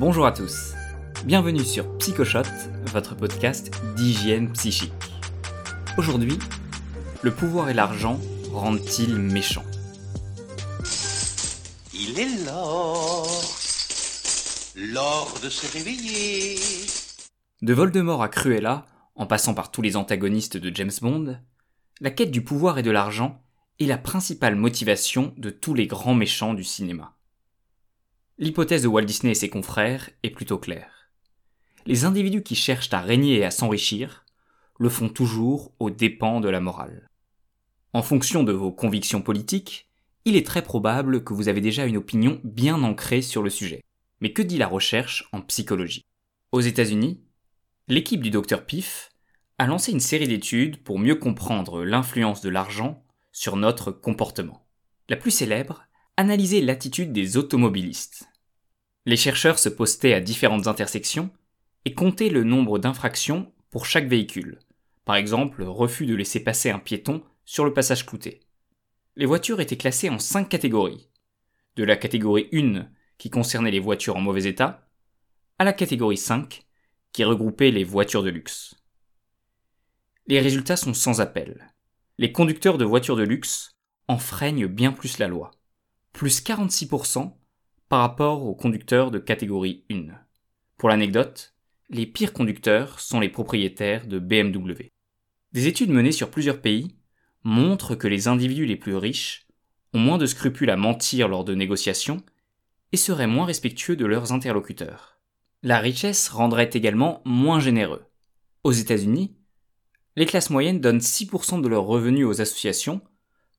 Bonjour à tous. Bienvenue sur Psychoshot, votre podcast d'hygiène psychique. Aujourd'hui, le pouvoir et l'argent rendent-ils méchants? Il est l'or, l'or de se réveiller. De Voldemort à Cruella, en passant par tous les antagonistes de James Bond, la quête du pouvoir et de l'argent est la principale motivation de tous les grands méchants du cinéma. L'hypothèse de Walt Disney et ses confrères est plutôt claire. Les individus qui cherchent à régner et à s'enrichir le font toujours aux dépens de la morale. En fonction de vos convictions politiques, il est très probable que vous avez déjà une opinion bien ancrée sur le sujet. Mais que dit la recherche en psychologie? Aux États-Unis, l'équipe du docteur Piff a lancé une série d'études pour mieux comprendre l'influence de l'argent sur notre comportement. La plus célèbre, analyser l'attitude des automobilistes. Les chercheurs se postaient à différentes intersections et comptaient le nombre d'infractions pour chaque véhicule. Par exemple, refus de laisser passer un piéton sur le passage clouté. Les voitures étaient classées en cinq catégories. De la catégorie 1, qui concernait les voitures en mauvais état, à la catégorie 5, qui regroupait les voitures de luxe. Les résultats sont sans appel. Les conducteurs de voitures de luxe enfreignent bien plus la loi. Plus 46% par rapport aux conducteurs de catégorie 1. Pour l'anecdote, les pires conducteurs sont les propriétaires de BMW. Des études menées sur plusieurs pays montrent que les individus les plus riches ont moins de scrupules à mentir lors de négociations et seraient moins respectueux de leurs interlocuteurs. La richesse rendrait également moins généreux. Aux États-Unis, les classes moyennes donnent 6% de leurs revenus aux associations,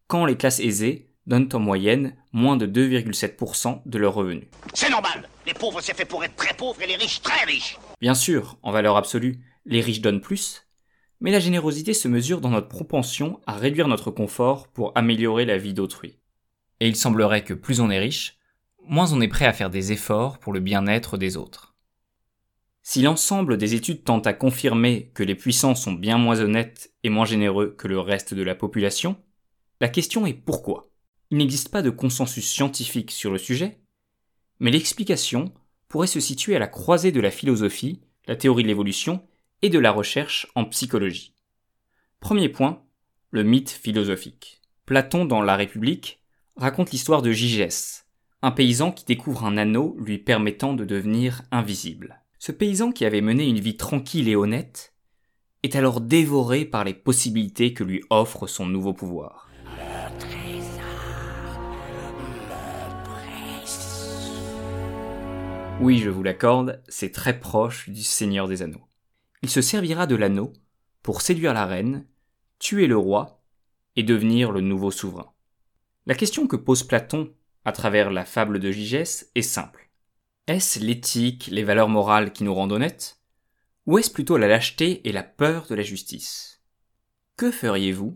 quand les classes aisées donnent en moyenne moins de 2,7% de leurs revenus. C'est normal. Les pauvres, c'est fait pour être très pauvres et les riches, très riches. Bien sûr, en valeur absolue, les riches donnent plus, mais la générosité se mesure dans notre propension à réduire notre confort pour améliorer la vie d'autrui. Et il semblerait que plus on est riche, moins on est prêt à faire des efforts pour le bien-être des autres. Si l'ensemble des études tente à confirmer que les puissants sont bien moins honnêtes et moins généreux que le reste de la population, la question est pourquoi? Il n'existe pas de consensus scientifique sur le sujet, mais l'explication pourrait se situer à la croisée de la philosophie, la théorie de l'évolution et de la recherche en psychologie. Premier point, le mythe philosophique. Platon dans La République raconte l'histoire de Gigès, un paysan qui découvre un anneau lui permettant de devenir invisible. Ce paysan qui avait mené une vie tranquille et honnête est alors dévoré par les possibilités que lui offre son nouveau pouvoir. Oui, je vous l'accorde, c'est très proche du Seigneur des Anneaux. Il se servira de l'anneau pour séduire la reine, tuer le roi et devenir le nouveau souverain. La question que pose Platon à travers la fable de Gigès est simple. Est-ce l'éthique, les valeurs morales qui nous rendent honnêtes Ou est-ce plutôt la lâcheté et la peur de la justice? Que feriez-vous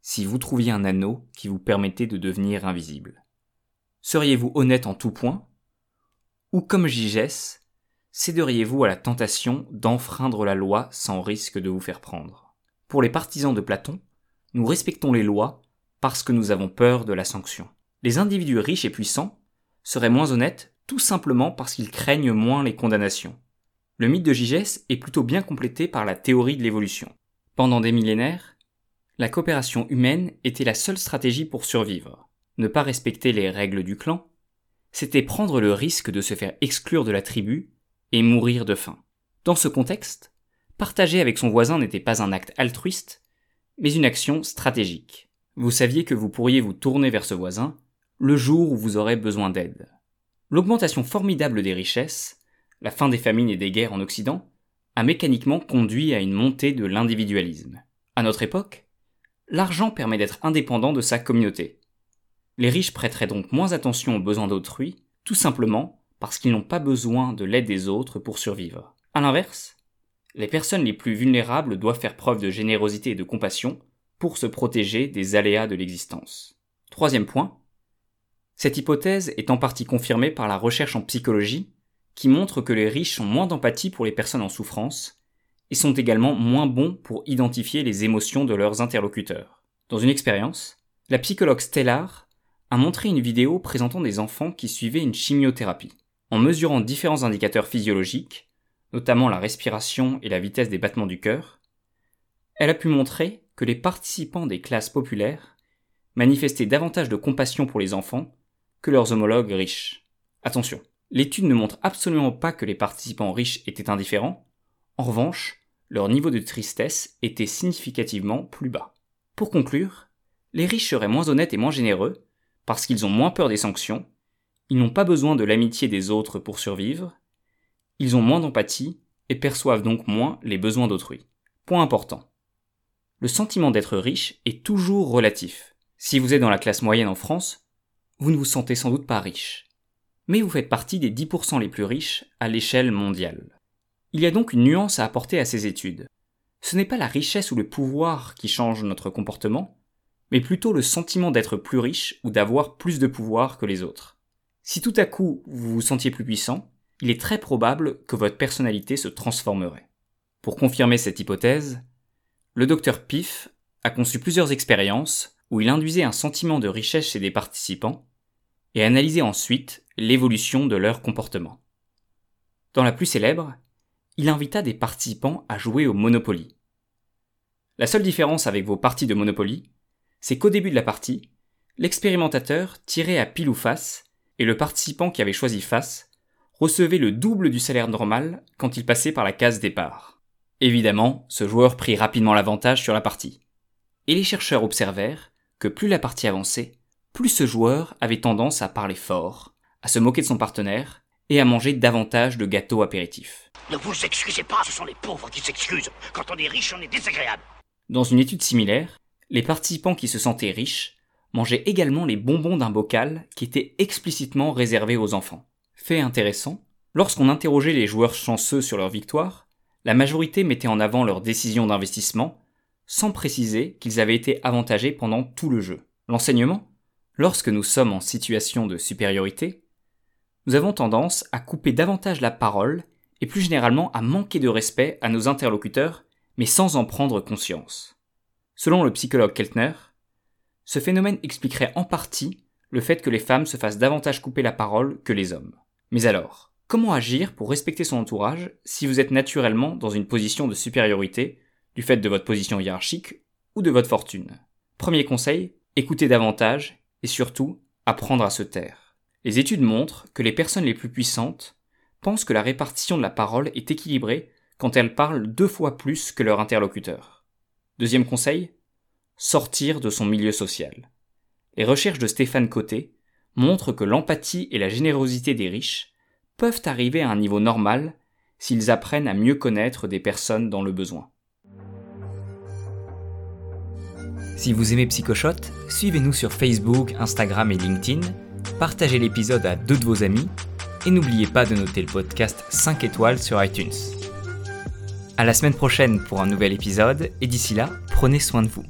si vous trouviez un anneau qui vous permettait de devenir invisible? Seriez-vous honnête en tout point? Ou comme Gigès, céderiez-vous à la tentation d'enfreindre la loi sans risque de vous faire prendre? Pour les partisans de Platon, nous respectons les lois parce que nous avons peur de la sanction. Les individus riches et puissants seraient moins honnêtes tout simplement parce qu'ils craignent moins les condamnations. Le mythe de Gigès est plutôt bien complété par la théorie de l'évolution. Pendant des millénaires, la coopération humaine était la seule stratégie pour survivre. Ne pas respecter les règles du clan, c'était prendre le risque de se faire exclure de la tribu et mourir de faim. Dans ce contexte, partager avec son voisin n'était pas un acte altruiste, mais une action stratégique. Vous saviez que vous pourriez vous tourner vers ce voisin le jour où vous aurez besoin d'aide. L'augmentation formidable des richesses, la fin des famines et des guerres en Occident, a mécaniquement conduit à une montée de l'individualisme. À notre époque, l'argent permet d'être indépendant de sa communauté. Les riches prêteraient donc moins attention aux besoins d'autrui, tout simplement parce qu'ils n'ont pas besoin de l'aide des autres pour survivre. À l'inverse, les personnes les plus vulnérables doivent faire preuve de générosité et de compassion pour se protéger des aléas de l'existence. Troisième point, cette hypothèse est en partie confirmée par la recherche en psychologie, qui montre que les riches ont moins d'empathie pour les personnes en souffrance, et sont également moins bons pour identifier les émotions de leurs interlocuteurs. Dans une expérience, la psychologue Stellar a montré une vidéo présentant des enfants qui suivaient une chimiothérapie. en mesurant différents indicateurs physiologiques, notamment la respiration et la vitesse des battements du cœur, elle a pu montrer que les participants des classes populaires manifestaient davantage de compassion pour les enfants que leurs homologues riches. Attention, l'étude ne montre absolument pas que les participants riches étaient indifférents, en revanche, leur niveau de tristesse était significativement plus bas. Pour conclure, les riches seraient moins honnêtes et moins généreux, parce qu'ils ont moins peur des sanctions, ils n'ont pas besoin de l'amitié des autres pour survivre, ils ont moins d'empathie et perçoivent donc moins les besoins d'autrui. Point important. Le sentiment d'être riche est toujours relatif. Si vous êtes dans la classe moyenne en France, vous ne vous sentez sans doute pas riche. Mais vous faites partie des 10% les plus riches à l'échelle mondiale. Il y a donc une nuance à apporter à ces études. Ce n'est pas la richesse ou le pouvoir qui change notre comportement, mais plutôt le sentiment d'être plus riche ou d'avoir plus de pouvoir que les autres. Si tout à coup vous vous sentiez plus puissant, il est très probable que votre personnalité se transformerait. Pour confirmer cette hypothèse, le docteur Piff a conçu plusieurs expériences où il induisait un sentiment de richesse chez des participants et analysait ensuite l'évolution de leur comportement. Dans la plus célèbre, il invita des participants à jouer au Monopoly. La seule différence avec vos parties de Monopoly, c'est qu'au début de la partie, l'expérimentateur tirait à pile ou face, et le participant qui avait choisi face recevait le double du salaire normal quand il passait par la case départ. Évidemment, ce joueur prit rapidement l'avantage sur la partie. Et les chercheurs observèrent que plus la partie avançait, plus ce joueur avait tendance à parler fort, à se moquer de son partenaire et à manger davantage de gâteaux apéritifs. Ne vous excusez pas, ce sont les pauvres qui s'excusent. Quand on est riche, on est désagréable. Dans une étude similaire, les participants qui se sentaient riches mangeaient également les bonbons d'un bocal qui était explicitement réservé aux enfants. Fait intéressant, lorsqu'on interrogeait les joueurs chanceux sur leur victoire, la majorité mettait en avant leur décision d'investissement, sans préciser qu'ils avaient été avantagés pendant tout le jeu. L'enseignement Lorsque nous sommes en situation de supériorité, nous avons tendance à couper davantage la parole et plus généralement à manquer de respect à nos interlocuteurs, mais sans en prendre conscience. Selon le psychologue Keltner, ce phénomène expliquerait en partie le fait que les femmes se fassent davantage couper la parole que les hommes. Mais alors, comment agir pour respecter son entourage si vous êtes naturellement dans une position de supériorité, du fait de votre position hiérarchique ou de votre fortune? Premier conseil, écoutez davantage et surtout, apprendre à se taire. Les études montrent que les personnes les plus puissantes pensent que la répartition de la parole est équilibrée quand elles parlent deux fois plus que leur interlocuteur. Deuxième conseil, sortir de son milieu social. Les recherches de Stéphane Côté montrent que l'empathie et la générosité des riches peuvent arriver à un niveau normal s'ils apprennent à mieux connaître des personnes dans le besoin. Si vous aimez Psychoshot, suivez-nous sur Facebook, Instagram et LinkedIn, partagez l'épisode à deux de vos amis et n'oubliez pas de noter le podcast 5 étoiles sur iTunes. À la semaine prochaine pour un nouvel épisode et d'ici là, prenez soin de vous.